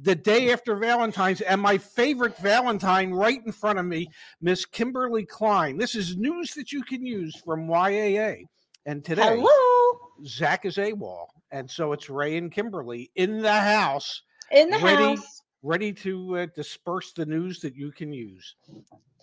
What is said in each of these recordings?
the day after Valentine's, and my favorite Valentine right in front of me, Miss Kimberly Klein. This is news that you can use from YAA. And today, hello, Zach is AWOL, and so it's Ray and Kimberly in the house, in the ready, house, ready to uh, disperse the news that you can use.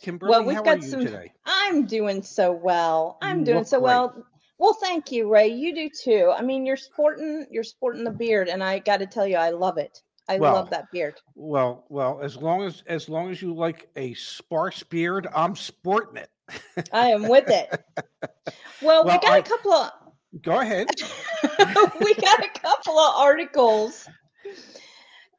Kimberly, well, we've how got are you some. today? I'm doing so well. I'm You doing so great. well. Well, thank you, Ray. You do too. I mean, you're sporting, you're sporting the beard, and I got to tell you, I love it. I Well, love that beard. Well, well, as long as as long as you like a sparse beard, I'm sporting it. I am with it. Well, we got I- a couple of Go ahead. we got a couple of articles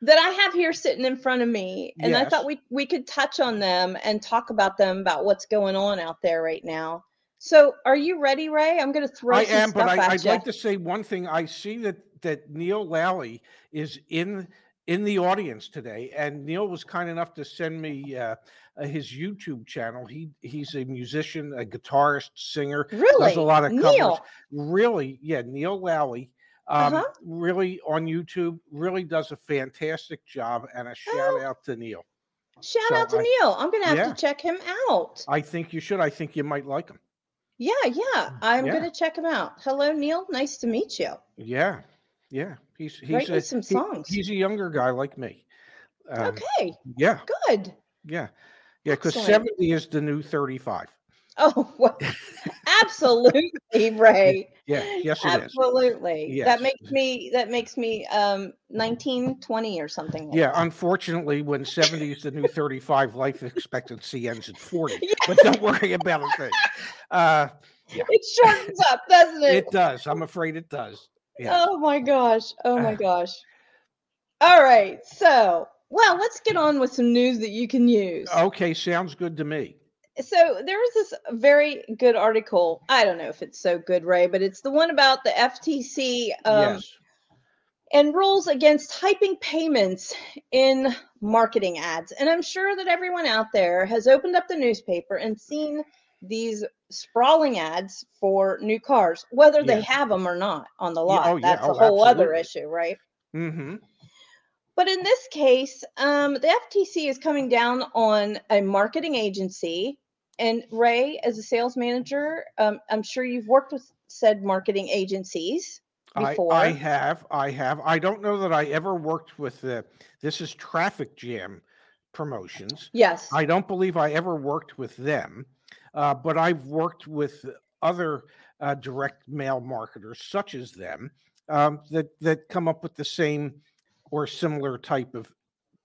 that I have here sitting in front of me, and I thought we we could touch on them and talk about them about what's going on out there right now. So, are you ready, Ray? I'm going to throw I am, but I, I'd you. like to say one thing. I see that that Neil Lally is in in the audience today, and Neil was kind enough to send me uh, uh, his YouTube channel. He he's a musician, a guitarist, singer, really, does a lot of covers. Neil. Really, yeah, Neil Lally. Um, Uh-huh. Really on YouTube, really does a fantastic job, and a shout Oh. out to Neil. Shout so out to I- Neil. I'm going to have Yeah. to check him out. I think you should. I think you might like him. Yeah, yeah. I'm Yeah. going to check him out. Hello, Neil. Nice to meet you. Yeah, yeah. He's he's Write a, some he- songs. he's a younger guy like me. Um, okay, Yeah, good. yeah, yeah. Because seventy is the new thirty-five. Oh, well, absolutely, Ray. Yeah, yes, it is. Absolutely. Yes. That makes me that makes me um 19, 20 or something. like Yeah, that. unfortunately, when seventy is the new thirty-five, life expectancy ends at forty. Yeah. But don't worry about a thing. Uh, It shortens up, doesn't it? it does. I'm afraid it does. Yeah. Oh my gosh. Oh my gosh. All right. So, well, let's get on with some news that you can use. Okay, sounds good to me. So, there was this very good article. I don't know if it's so good, Ray, but it's the one about the FTC um, yes. and rules against hyping payments in marketing ads. And I'm sure that everyone out there has opened up the newspaper and seen these sprawling ads for new cars, whether they have them or not on the Yeah, lot. oh, yeah, That's a oh, whole other issue, right? Mm-hmm. But in this case, um, the FTC is coming down on a marketing agency. And Ray, as a sales manager, um, I'm sure you've worked with said marketing agencies I, before. I have. I have. I don't know that I ever worked with the. This is Traffic Jam Promotions. yes. I don't believe I ever worked with them, uh, but I've worked with other uh, direct mail marketers, such as them, um, that that come up with the same or similar type of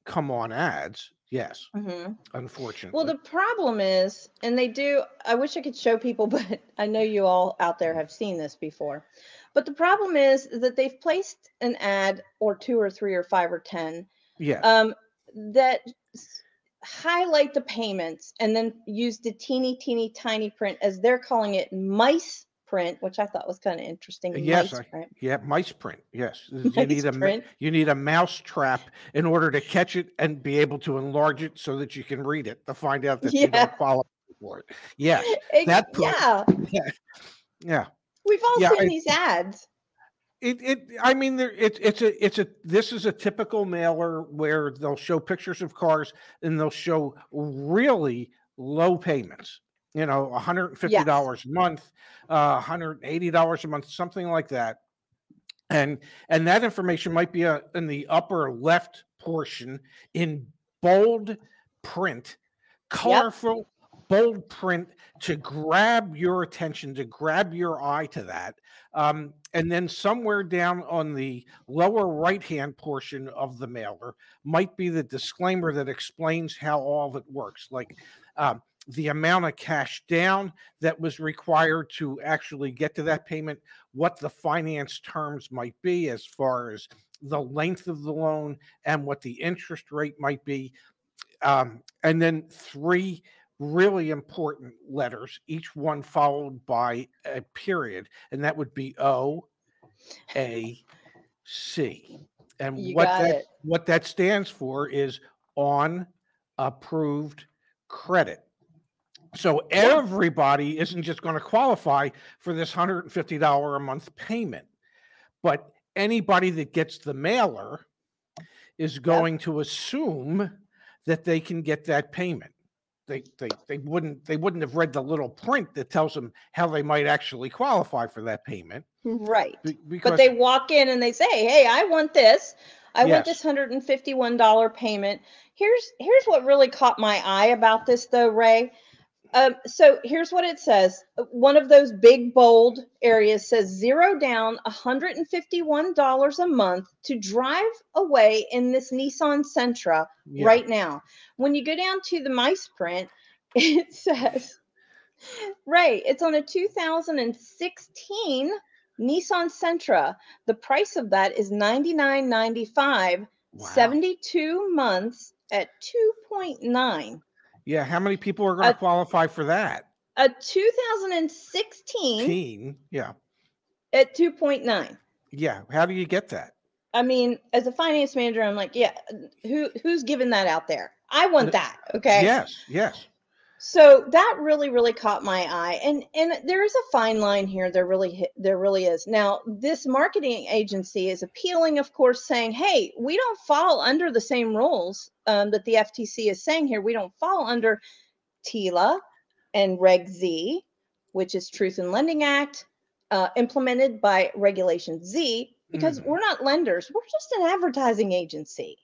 come on ads. Yes, Mhm. unfortunately. Well, the problem is, and they do, I wish I could show people, but I know you all out there have seen this before. But the problem is that they've placed an ad or two or three or five or 10 Yeah. um, that highlight the payments and then use the teeny, teeny, tiny print as they're calling it mice print, which I thought was kind of interesting. yes, mice I-. Yeah, mice print. Yes, you need a print. you need a mouse trap in order to catch it and be able to enlarge it so that you can read it to find out that you Yeah. don't qualify for it. Yes, Ex- that print. yeah, yeah. we've all Yeah, seen I- these ads. It it I mean there it's it's a it's a this is a typical mailer where they'll show pictures of cars and they'll show really low payments. You know, $150 a month, uh $180 a month, something like that. And and that information might be uh in the upper left portion in bold print, colorful bold print to grab your attention, to grab your eye to that. Um, and then somewhere down on the lower right hand portion of the mailer might be the disclaimer that explains how all of it works, like um, the amount of cash down that was required to actually get to that payment, what the finance terms might be as far as the length of the loan and what the interest rate might be. Um, and then three really important letters, each one followed by a period, and that would be O, A, C. And You what that it. what that stands for is on approved credit. So everybody isn't just going to qualify for this $150 a month payment, but anybody that gets the mailer is going to assume that they can get that payment. They, they, they wouldn't they wouldn't have read the little print that tells them how they might actually qualify for that payment Right. be- because But they walk in and they say, "Hey, I want this. I want this hundred and fifty-one dollar payment." Here's here's what really caught my eye about this, though, Ray. Um, so here's what it says. One of those big bold areas says zero down, hundred and fifty-one dollars a month to drive away in this Nissan Sentra yeah, right now. When you go down to the mice print, it says, Ray, it's on a 2016 Nissan Sentra. The price of that is $99.95, wow. 72 months at 2.9. yeah how many people are going to qualify for that A 2016 teen yeah at 2.9. yeah how do you get that I mean, as a finance manager, I'm like, yeah, who who's giving that out there? I want that. Okay. yes yes So that really, really caught my eye, and and there is a fine line here. There really, there really is. Now, this marketing agency is appealing, of course, saying, "Hey, we don't fall under the same rules um, that the FTC is saying here. We don't fall under TILA and Reg Z, which is Truth in Lending Act, uh, implemented by Regulation Z, because Mhm. we're not lenders. We're just an advertising agency."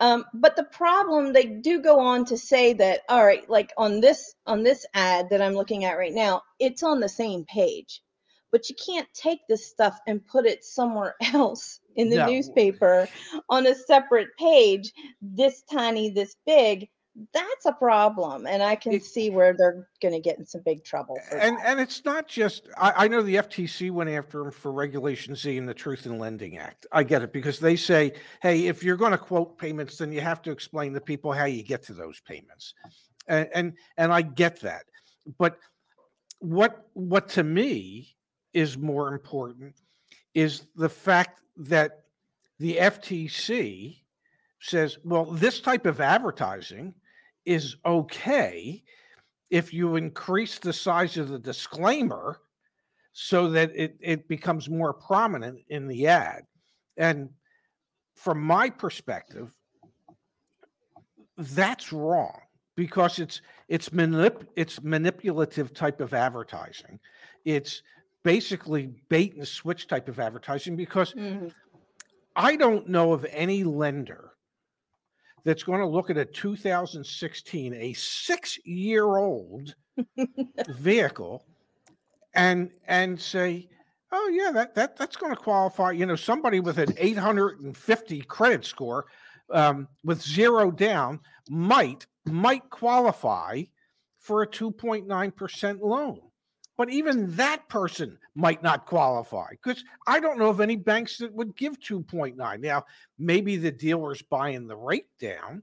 Um, but the problem they do go on to say that all right, like on this on this ad that I'm looking at right now, it's on the same page, but you can't take this stuff and put it somewhere else in the No. newspaper on a separate page, this tiny, this big. That's a problem, and I can It- see where they're going to get in some big trouble. And that. and it's not just I, I know the FTC went after them for Regulation Z and the Truth in Lending Act. I get it because they say, hey, if you're going to quote payments, then you have to explain to people how you get to those payments, and and, and I get that. But what what to me is more important is the fact that the FTC says, well, this type of advertising is okay if you increase the size of the disclaimer so that it, it becomes more prominent in the ad. And from my perspective, that's wrong because it's it's manip- it's manipulative type of advertising. It's basically bait and switch type of advertising because Mhm. I don't know of any lender that's going to look at a 2016, a six year old vehicle, and and say, oh yeah, that that that's going to qualify. You know, somebody with an 850 credit score um, with zero down might might qualify for a 2.9 percent loan. But even that person might not qualify because I don't know of any banks that would give 2.9. Now, maybe the dealer's buying the rate down,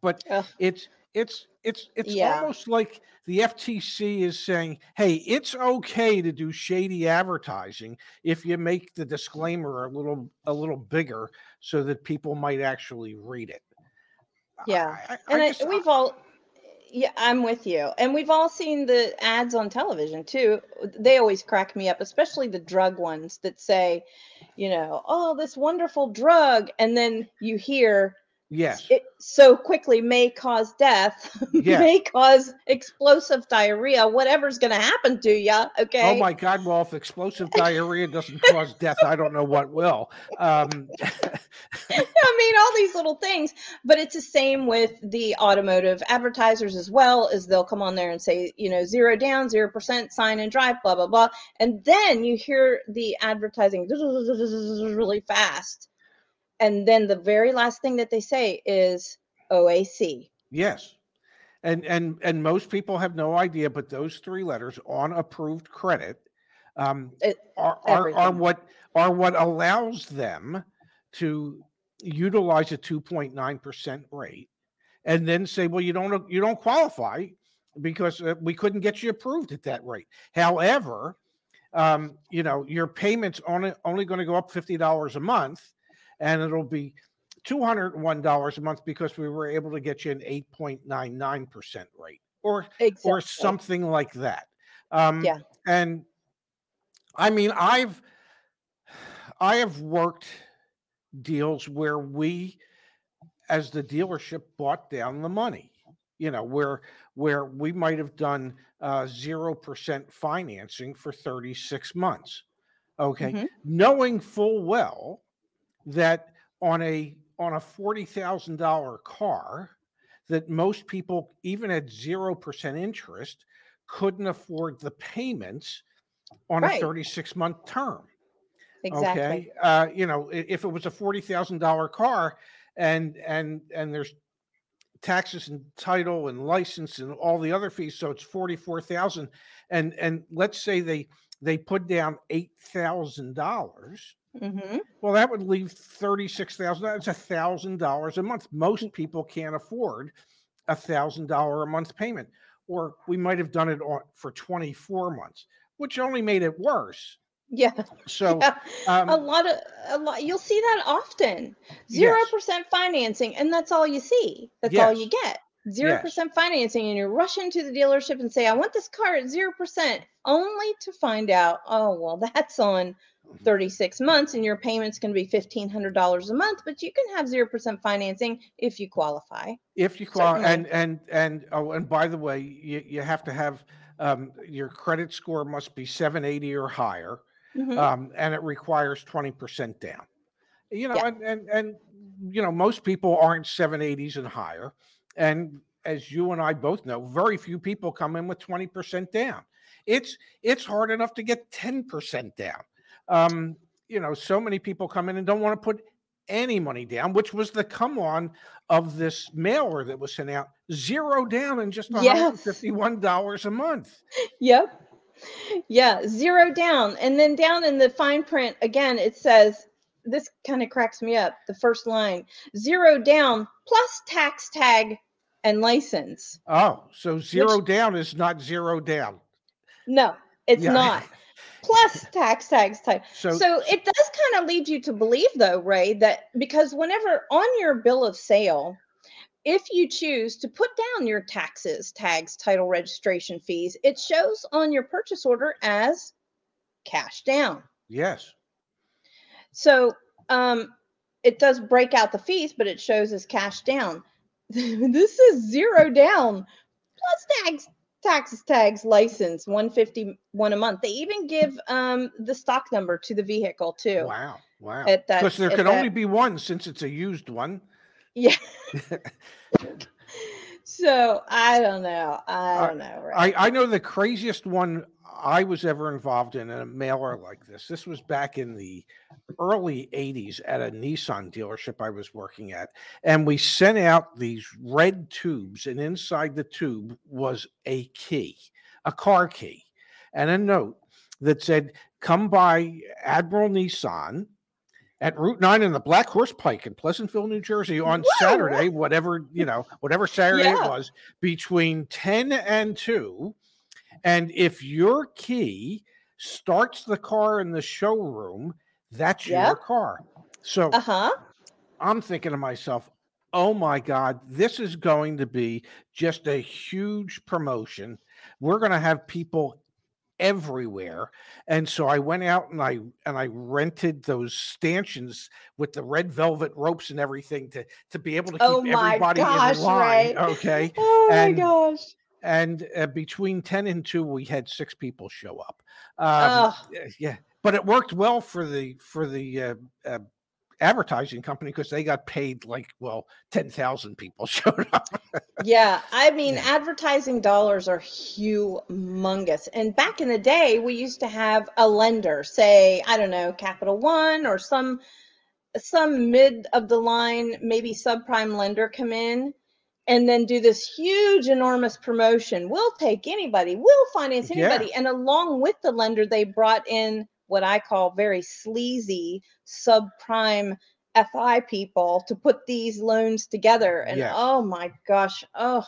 but Ugh. it's it's it's it's Yeah. almost like the FTC is saying, "Hey, it's okay to do shady advertising if you make the disclaimer a little a little bigger so that people might actually read it." Yeah. I, I, and I I, just- we've all yeah i'm with you. And we've all seen the ads on television too. They always crack me up especially the drug ones that say you know oh this wonderful drug and then you hear yes, it so quickly may cause death Yes. may cause explosive diarrhea whatever's going to happen to you okay Oh my God! Well, if explosive diarrhea doesn't cause death, I don't know what will. Um, I mean, all these little things, but it's the same with the automotive advertisers as well, as they'll come on there and say, you know, zero down, zero percent, sign and drive, blah blah blah, and then you hear the advertising really fast, and then the very last thing that they say is OAC. yes, and and and most people have no idea, but those three letters on approved credit um, It- are, are are what are what allows them to utilize a 2.9% rate and then say, well, you don't you don't qualify because uh, we couldn't get you approved at that rate. However, um, you know your payments only only going to go up fifty dollars a month, and it'll be two hundred one dollars a month because we were able to get you an eight point nine nine percent rate, or exactly. or something like that. Um, Yeah. And I mean, I've I have worked deals where we, as the dealership, bought down the money. You know, where where we might have done uh, zero percent financing for thirty six months. Okay, Mhm. knowing full well that on a on a forty thousand dollar car, that most people, even at zero percent interest, couldn't afford the payments on a 36 month term. Exactly. Okay. Uh, you know, if it was a $40,000 car and, and, and there's taxes and title and license and all the other fees, so it's 44,000 and, and let's say they, they put down $8,000. Hmm Well, that would leave thirty-six thousand. That's a thousand dollars a month. Most people can't afford a thousand dollar a month payment, or we might have done it on for twenty-four months, which only made it worse. Yeah. So, yeah. a um, lot of a lot you'll see that often. Zero Yes. percent financing, and that's all you see. That's all you get. Zero percent financing, and you rush into the dealership and say, I want this car at zero percent, only to find out, oh well, that's on Mm-hmm. 36 months and your payment's going to be $1500 a month but you can have 0% financing if you qualify if you qual certainly. and and and oh, and by the way, you you have to have um, your credit score must be seven eighty or higher. Mhm. um, and it requires 20% down. You know, Yeah. and, and, and, you know, most people aren't 780s and higher. And as you and I both know, very few people come in with 20% down. It's, it's hard enough to get 10% down. Um, you know, so many people come in and don't want to put any money down, which was the come on of this mailer that was sent out zero down and just Yes. $151 a month. Yep. Yeah, zero down. And then down in the fine print, again, it says this kind of cracks me up. The first line zero down plus tax tag and license. Oh, so zero down is not zero down. No, it's Yeah. not. Plus tax tags tag. So, So it does kind of lead you to believe, though, Ray, that because whenever on your bill of sale, if you choose to put down your taxes, tags, title registration fees, it shows on your purchase order as cash down. yes, So um, it does break out the fees, but it shows as cash down. this is zero down plus tags, taxes, tags, license, 151 a month. They even give um, the stock number to the vehicle too. wow, wow. Because there could that- only be one since it's a used one. Yeah. so I don't know. I don't know. Right? I, I know the craziest one I was ever involved in a mailer like this. This was back in the early 80s at a Nissan dealership I was working at. And we sent out these red tubes, and inside the tube was a key, a car key, and a note that said, Come by Admiral Nissan at Route 9 in the Black Horse Pike in Pleasantville, New Jersey on Whoa! Saturday, whatever, you know, whatever Saturday Yeah. it was, between 10 and 2. And if your key starts the car in the showroom, that's your car. So uh huh. I'm thinking to myself, oh my God, this is going to be just a huge promotion. We're going to have people everywhere. And so I went out and I and I rented those stanchions with the red velvet ropes and everything to to be able to keep Oh my everybody gosh, in line. Ray. Okay. Oh And- my gosh. And uh, between 10 and 2 we had six people show up. Um, yeah, but it worked well for the for the uh, uh, advertising company because they got paid like well 10,000 people showed up. Yeah, I mean, Yeah. advertising dollars are humongous. And back in the day, we used to have a lender, say, I don't know, Capital One or some some mid of the line, maybe subprime lender come in and then do this huge enormous promotion. We'll take anybody, we'll finance Yeah. anybody. And along with the lender, they brought in what I call very sleazy subprime FI people to put these loans together. And Yes. oh my gosh, oh,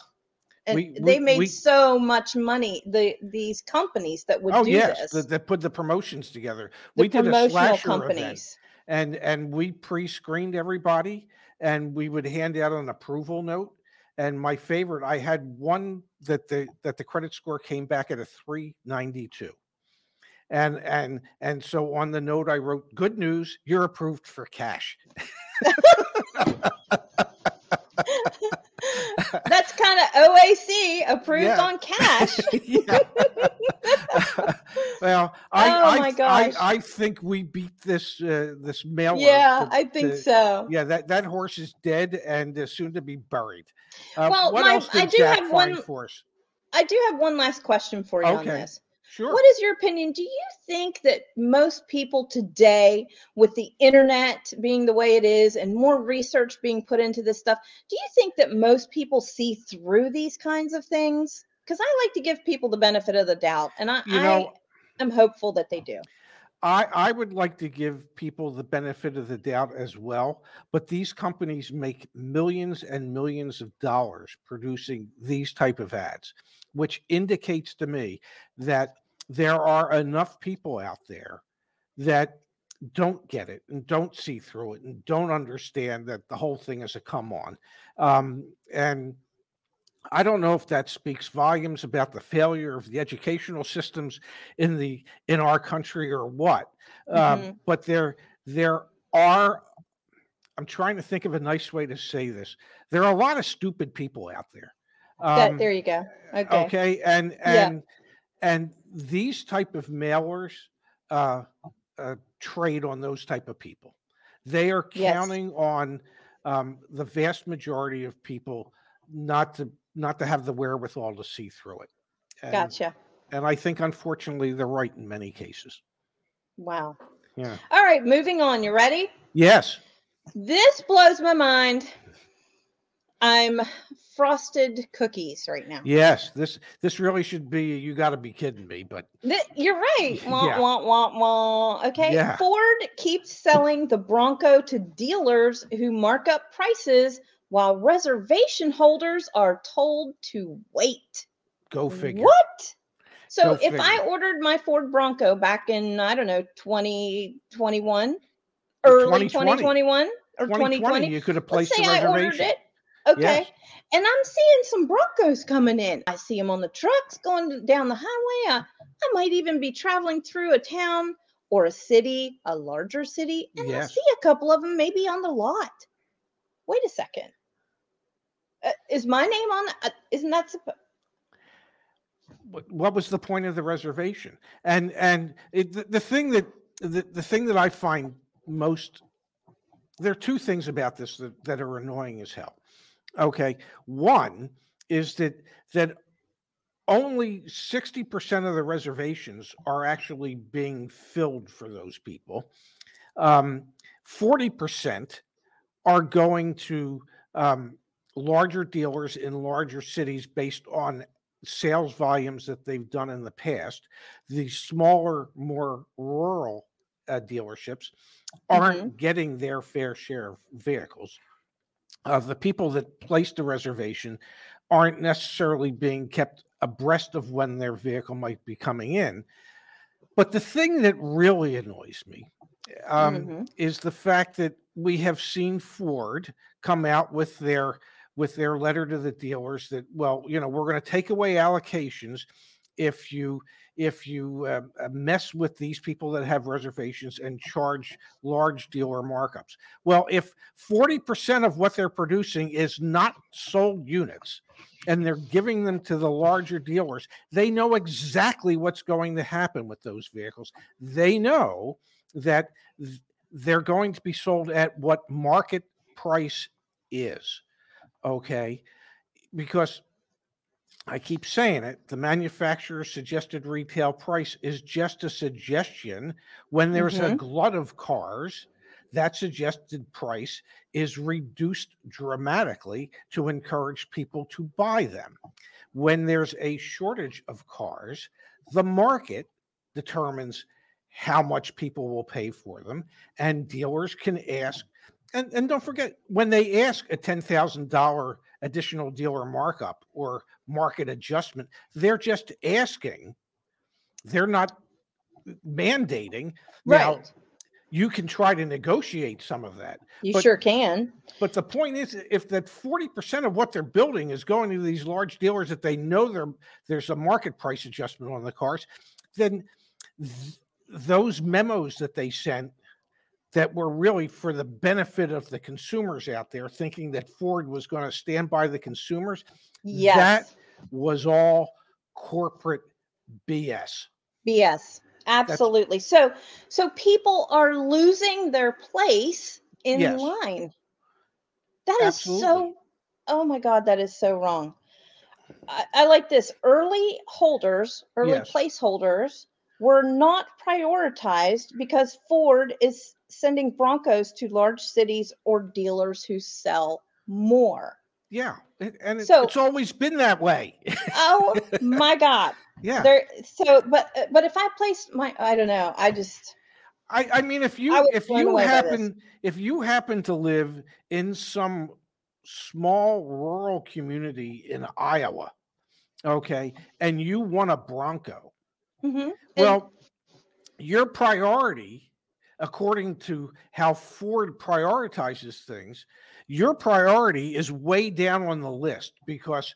and We- they made we- so much money. The these companies that would oh do yes, this, that, put the promotions together. the we did a slasher event. companies. and and we pre-screened everybody and we would hand out an approval note and my favorite i had one that the that the credit score came back at a 392 and and and so on the note i wrote good news you're approved for cash That's kind of OAC approved Yeah. on cash. Well I, Oh I, my I gosh. i think we beat this uh, this mailer yeah, to- I think to- so. yeah that that horse is dead and is soon to be buried uh, Well, what my- else I do Jack have one- for us I do have one last question for you on this. Sure What is your opinion? Do you think that most people today, with the internet being the way it is and more research being put into this stuff, do you think that most people see through these kinds of things? Because I like to give people the benefit of the doubt, and I, You I am hopeful that they do. I, I would like to give people the benefit of the doubt as well, but these companies make millions and millions of dollars producing these type of ads, which indicates to me that there are enough people out there that don't get it and don't see through it and don't understand that the whole thing is a come on. Um, and I don't know if that speaks volumes about the failure of the educational systems in the in our country or what. Um, Mhm. But there there are. I'm trying to think of a nice way to say this. There are a lot of stupid people out there. that, Um, there you go. Okay. okay and Yeah. And these type of mailers uh, uh trade on those type of people they are Yes. counting on um the vast majority of people not to not to have the wherewithal to see through it and, Gotcha. and i think unfortunately they're right in many cases Wow. yeah All right, moving on. You ready? yes This blows my mind. I'm frosted cookies right now. yes this this really should be you got to be kidding me but Th- you're right. Wah, Yeah. wah, wah, wah. Okay. Yeah. Ford keeps selling the Bronco to dealers who mark up prices while reservation holders are told to wait. go figure What? So Go if I ordered my Ford Bronco back in, I don't know, 2021, early 2020. 2021 or 2020 2020, you could have let's placed say a I ordered reservation it. Okay. Yes. And I'm seeing some Broncos coming in. I see them on the trucks going down the highway. I, I might even be traveling through a town or a city, a larger city, and I see a couple of them maybe on the lot. Wait a second. Uh, is my name on? Uh, isn't that supposed? what, what was the point of the reservation and and it, the, the thing that the, the thing that i find most there are two things about this that, that are annoying as hell okay one is that that only 60% of the reservations are actually being filled for those people um, 40% are going to um, larger dealers in larger cities based on sales volumes that they've done in the past. The smaller, more rural uh, dealerships aren't getting their fair share of vehicles. Uh, the people that placed the reservation aren't necessarily being kept abreast of when their vehicle might be coming in. But the thing that really annoys me um, Mhm. is the fact that we have seen Ford come out with their with their letter to the dealers that well you know we're going to take away allocations if you if you uh, uh, mess with these people that have reservations and charge large dealer markups. Well if 40% of what they're producing is not sold units and they're giving them to the larger dealers they know exactly what's going to happen with those vehicles. They know that th- they're going to be sold at what market price is okay? Because i keep saying it the manufacturer's suggested retail price is just a suggestion when there's a Mhm. glut of cars that suggested price is reduced dramatically to encourage people to buy them when there's a shortage of cars the market determines how much people will pay for them and dealers can ask and and don't forget when they ask a ten thousand dollar additional dealer markup or market adjustment, they're just asking. They're not mandating. Now, Right. you can try to negotiate some of that. You but- sure can. But the point is, if that forty percent of what they're building is going to these large dealers that they know there there's a market price adjustment on the cars, then th- those memos that they sent that were really for the benefit of the consumers out there, thinking that Ford was going to stand by the consumers, Yes. That was all corporate BS. BS. Absolutely. So so people are losing their place in Yes. line. That is Absolutely. so oh my god, that is so wrong. I, I like this. Early holders, early Yes. placeholders were not prioritized because Ford is sending Broncos to large cities or dealers who sell more. Yeah, and it- So- it's always been that way. Oh my god. yeah, There so but but if I placed my I don't know, I just I, I mean, if you if you away by this. happen if you happen to live in some small rural community in Iowa, okay, and you want a Bronco, Mhm. And- well, your priority, according to how Ford prioritizes things, your priority is way down on the list because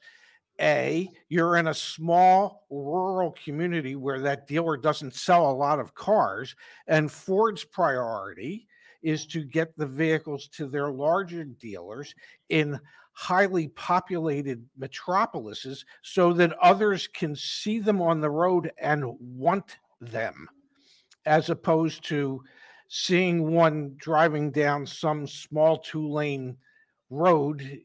a you're in a small rural community where that dealer doesn't sell a lot of cars and ford's priority is to get the vehicles to their larger dealers in highly populated metropolises so that others can see them on the road and want them as opposed to seeing one driving down some small two lane road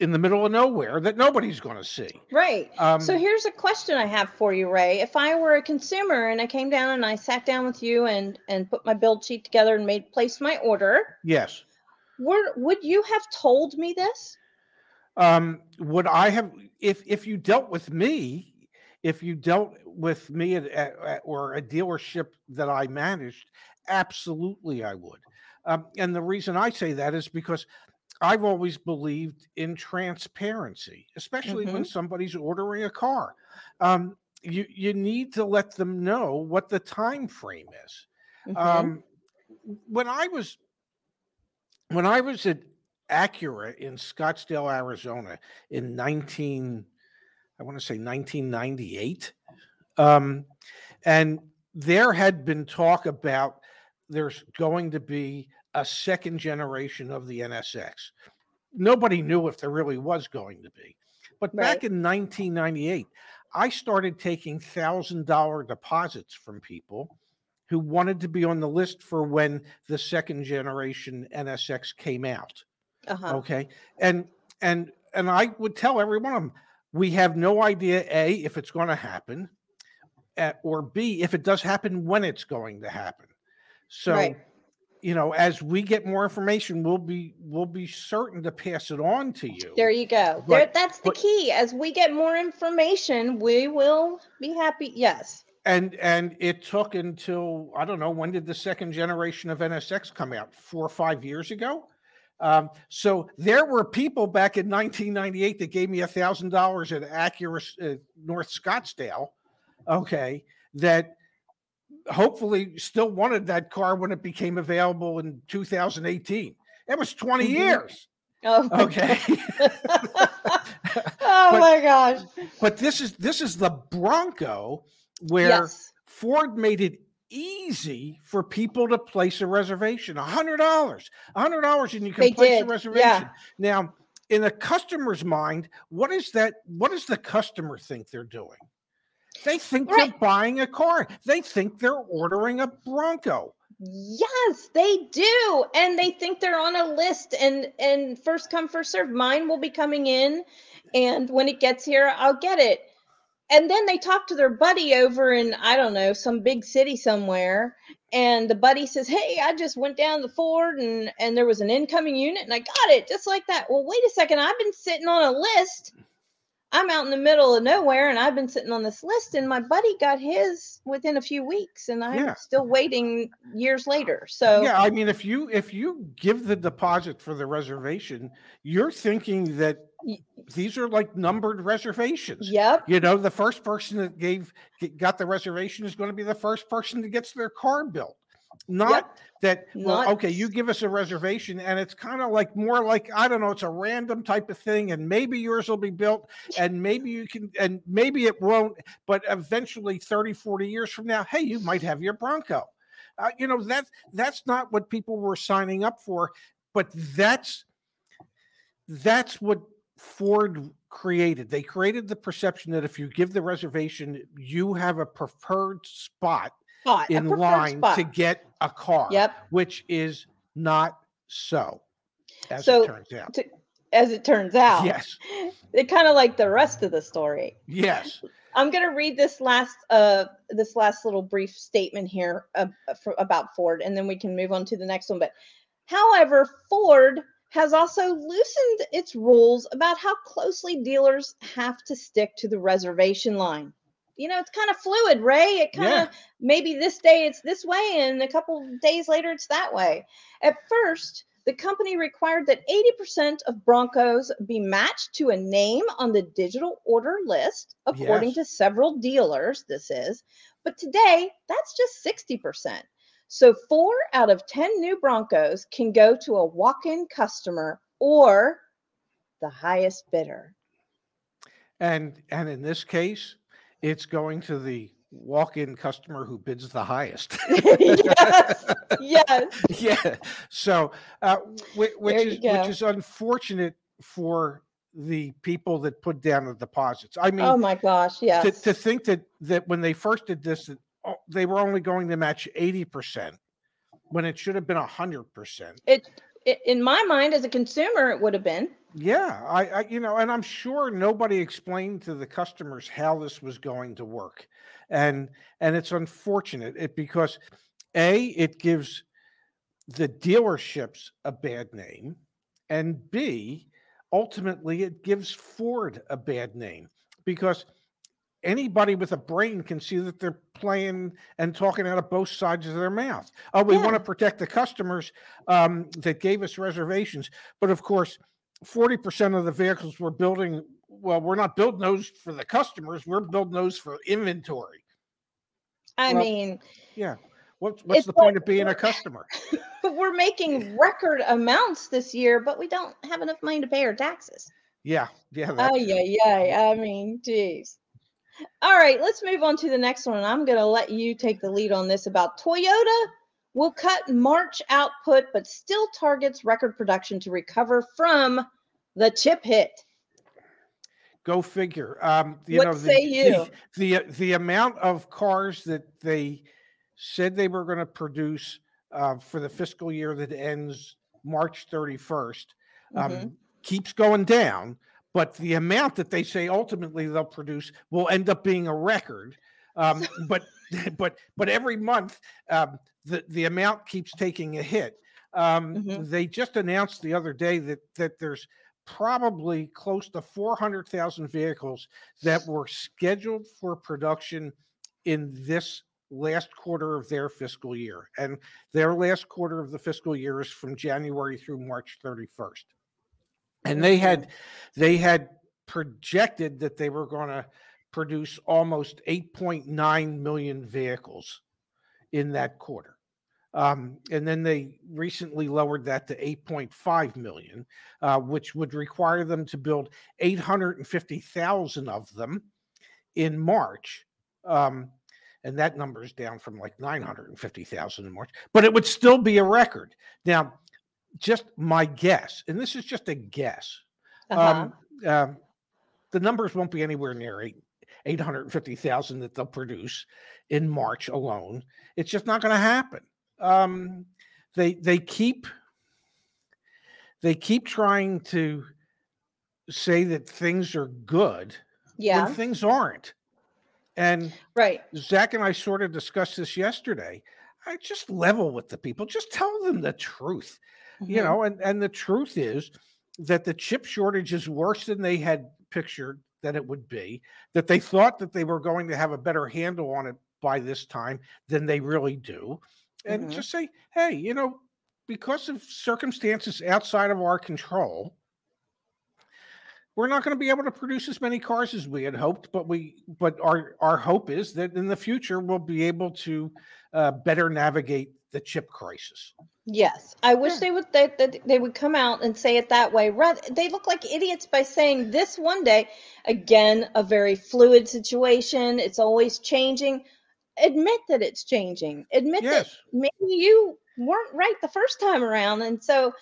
in the middle of nowhere that nobody's going to see. right. Um, So here's a question I have for you, Ray. If I were a consumer and I came down and I sat down with you and and put my build sheet together and made place my order, yes. would would you have told me this? Um, would I have if if you dealt with me, if you dealt with me at, at, at- or a dealership that I managed, absolutely I would. Um, and the reason I say that is because I've always believed in transparency, especially when somebody's ordering a car. Um, you you need to let them know what the time frame is. Mhm. Um, when I was when I was at Acura in Scottsdale, Arizona, in nineteen, I want to say nineteen ninety eight, um, and there had been talk about there's going to be a second generation of the NSX. Nobody knew if there really was going to be, but Right. back in 1998, I started taking thousand dollar deposits from people who wanted to be on the list for when the second generation NSX came out. Uh-huh. Okay. And and and I would tell every one of them, we have no idea A, if it's going to happen, uh, or B, if it does happen, when it's going to happen. So Right. you know, as we get more information, we'll be we'll be certain to pass it on to you. There you go. There, that's the but- key. As we get more information, we will be happy. Yes. and and it took until I don't know when did the second generation of NSX come out? Four or five years ago. Um, so there were people back in 1998 that gave me a thousand dollars at Acura uh, North Scottsdale. Okay, that hopefully still wanted that car when it became available in 2018. It was 20 Mhm. years. Oh, Okay. Oh But- my gosh. but this is this is the Bronco where Yes. Ford made it easy for people to place a reservation. A hundred dollars, a hundred dollars, and you can They place did, a yeah. reservation. Now, in a customer's mind, what is that? What does the customer think they're doing? They think Right. they're buying a car. They think they're ordering a Bronco. Yes, they do. And they think they're on a list and and first come first serve. Mine will be coming in and when it gets here, I'll get it. And then they talk to their buddy over in I don't know, some big city somewhere and the buddy says, "Hey, I just went down the Ford and and there was an incoming unit and I got it just like that." Well, wait a second. I've been sitting on a list. I'm out in the middle of nowhere and I've been sitting on this list and my buddy got his within a few weeks and I'm Yeah. still waiting years later. So Yeah, I mean, if you if you give the deposit for the reservation, you're thinking that these are like numbered reservations. yep. You know, the first person that gave got the reservation is going to be the first person that gets their car built. Not that well, Not- okay, you give us a reservation and it's kind of like more like I don't know, it's a random type of thing, and maybe yours will be built, and maybe you can, and maybe it won't, but eventually 30, 40 years from now, hey, you might have your Bronco. Uh, you know, that that's not what people were signing up for, but that's that's what Ford created. They created the perception that if you give the reservation, you have a preferred spot Spot, in preferred line spot. to get a car, Yep. which is not so, as So, it turns out. As it turns out. Yes, It kind of like the rest of the story. yes, I'm going to read this last uh this last little brief statement here uh, for, about Ford and then we can move on to the next one but however Ford has also loosened its rules about how closely dealers have to stick to the reservation line. You know, it's kind of fluid, Ray. It kind of maybe this day it's this way and a couple days later it's that way. At first, the company required that 80% of Broncos be matched to a name on the digital order list, according Yes. to several dealers. This is, but today that's just 60%. So, four out of 10 new Broncos can go to a walk in customer or the highest bidder. and and in this case, it's going to the walk-in customer who bids the highest. yes, yes. yeah. So, uh, which, which is go. which is unfortunate for the people that put down the deposits. I mean, Oh my gosh, yes. to, to think that that when they first did this, they were only going to match eighty percent when it should have been hundred percent. it, it, in my mind, as a consumer, it would have been. Yeah, I, I, you know, and I'm sure nobody explained to the customers how this was going to work, and and it's unfortunate it because a it gives the dealerships a bad name, and b ultimately it gives Ford a bad name because anybody with a brain can see that they're playing and talking out of both sides of their mouth. Oh, we want to protect the customers um, that gave us reservations, but of course. 40% of the vehicles we're building, well, we're not building those for the customers. We're building those for inventory. I Well, mean, Yeah. What's, what's the point of being a customer? but we're making record amounts this year, but we don't have enough money to pay our taxes. Yeah. Yeah. Oh, yeah, yeah. I mean, geez. All right, let's move on to the next one. I'm going to let you take the lead on this about Toyota will cut March output, but still targets record production to recover from the chip hit. Go figure. Um, you What know, say you? The, the the amount of cars that they said they were going to produce uh, for the fiscal year that ends March 31st um, Mhm. keeps going down, but the amount that they say ultimately they'll produce will end up being a record. Um, but but but every month um, the the amount keeps taking a hit. Um, Mhm. They just announced the other day that that there's probably close to 400,000 vehicles that were scheduled for production in this last quarter of their fiscal year. And their last quarter of the fiscal year is from January through March 31st. And they had they had projected that they were going to produce almost 8.9 million vehicles in that quarter. Um, and then they recently lowered that to 8.5 million, uh, which would require them to build 850,000 of them in March. Um, and that number is down from like 950,000 in March, but it would still be a record. Now, just my guess, and this is just a guess, Uh-huh. um, um, the numbers won't be anywhere near eight, 850,000 that they'll produce in March alone. It's just not going to happen. Um, they they keep they keep trying to say that things are good yeah, when things aren't. And right. Zach and I sort of discussed this yesterday. I just level with the people, just tell them the truth you Mhm. know and and the truth is that the chip shortage is worse than they had pictured than it would be, that they thought that they were going to have a better handle on it by this time than they really do. And Mhm. just say, hey, you know, because of circumstances outside of our control, we're not going to be able to produce as many cars as we had hoped, but we but our our hope is that in the future we'll be able to uh, better navigate the chip crisis. Yes, I wish Yeah. they would they, they, they would come out and say it that way. Rather, they look like idiots by saying this one day. Again, a very fluid situation. It's always changing. Admit that it's changing. Admit that maybe you weren't right the first time around, and so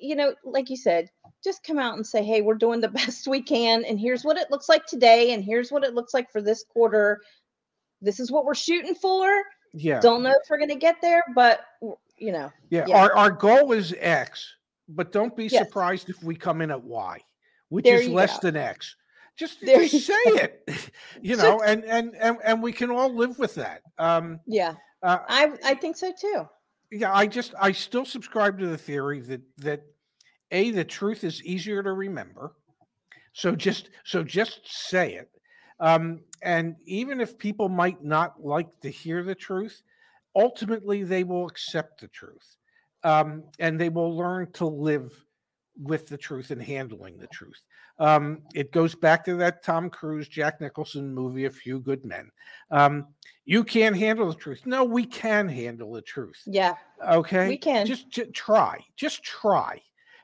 you know, like you said, just come out and say, "Hey, we're doing the best we can, and here's what it looks like today, and here's what it looks like for this quarter. This is what we're shooting for. Yeah, Don't know if we're going to get there, but you know." yeah. yeah. Our our goal is X, but don't be Yes. surprised if we come in at Y, which There is less go. than X. Just, just say it, you know, and, and and and we can all live with that. Um, Yeah, uh, I I think so too. yeah i just i still subscribe to the theory that that a the truth is easier to remember so just so just say it um and even if people might not like to hear the truth ultimately they will accept the truth um and they will learn to live with the truth and handling the truth. Um it goes back to that tom cruise jack nicholson movie a few good men. Um you can't handle the truth. No we can handle the truth. Yeah, okay? We can. just, ju- try. Just try.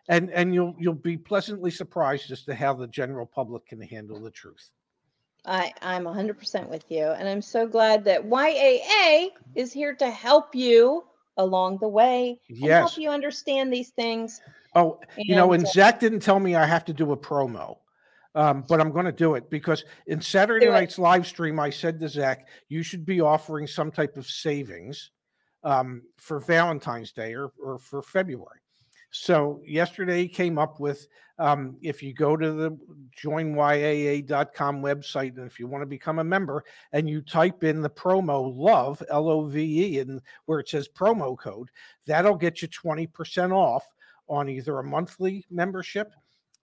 And and you'll you'll be pleasantly surprised as to how the general public can handle the truth I I'm 100% with you, and I'm so glad that YAA is here to help you along the way and yes. help you understand these things. oh you know And, and uh, zach didn't tell me i have to do a promo um, but i'm going to do it because in saturday night's live stream i said to zach you should be offering some type of savings um, for valentine's day or, or for february so yesterday came up with um, if you go to the joinyaa.com website and if you want to become a member and you type in the promo love l-o-v-e and where it says promo code that'll get you 20% off on either a monthly membership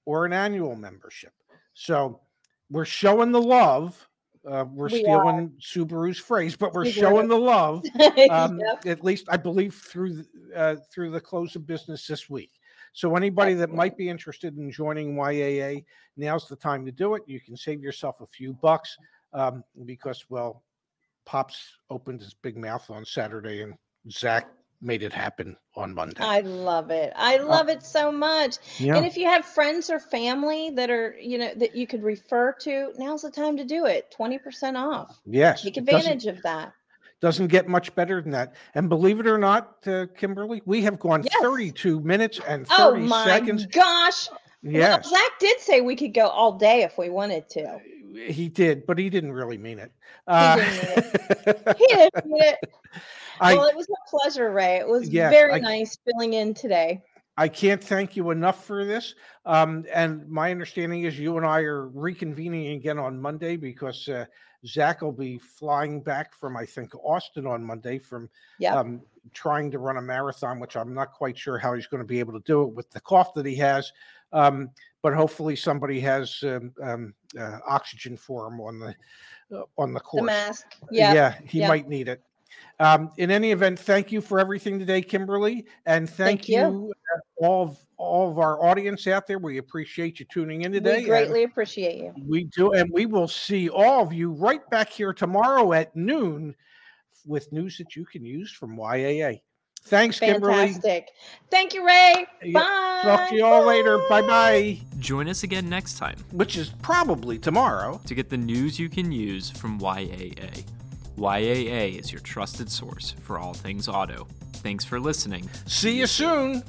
or an annual membership. So we're showing the love uh, we're We are. stealing subaru's phrase but we're We showing the love um, Yep. at least I believe through uh, through the close of business this week. So anybody that might be interested in joining YAA, now's the time to do it. You can save yourself a few bucks um, because well, Pops opened his big mouth on Saturday and Zach made it happen on Monday. I love it. I love it so much. yeah, And if you have friends or family that are, you know, that you could refer to, now's the time to do it. 20% off. yes, Take advantage of that. doesn't get much better than that. And believe it or not, uh, Kimberly, we have gone Yes. 32 minutes and 30 Oh my seconds. gosh. Yes. Well, Zach did say we could go all day if we wanted to. He did, but he didn't really mean it. He didn't He did mean it. I, well, it was a pleasure, Ray. It was Yes, very I- nice filling in today. I can't thank you enough for this. Um, and my understanding is you and I are reconvening again on Monday because uh, Zach will be flying back from, I think, Austin on Monday from Yep. um, trying to run a marathon, which I'm not quite sure how he's going to be able to do it with the cough that he has. Um, but hopefully somebody has um, um, uh, oxygen for him on the uh, on the course. the mask. Yeah. Yeah, he yeah. might need it. Um, in any event, thank you for everything today, Kimberly, and thank, Thank you. you, uh, all of all of our audience out there. We appreciate you tuning in today. We and greatly appreciate you. we do, and we will see all of you right back here tomorrow at noon with news that you can use from YAA. Thanks, Kimberly. Fantastic. Thank you, Ray. Yeah, Bye. Talk to you all later. Bye bye. Join us again next time Which is probably tomorrow. to get the news you can use from YAA. YAA is your trusted source for all things auto. Thanks for listening. See you soon.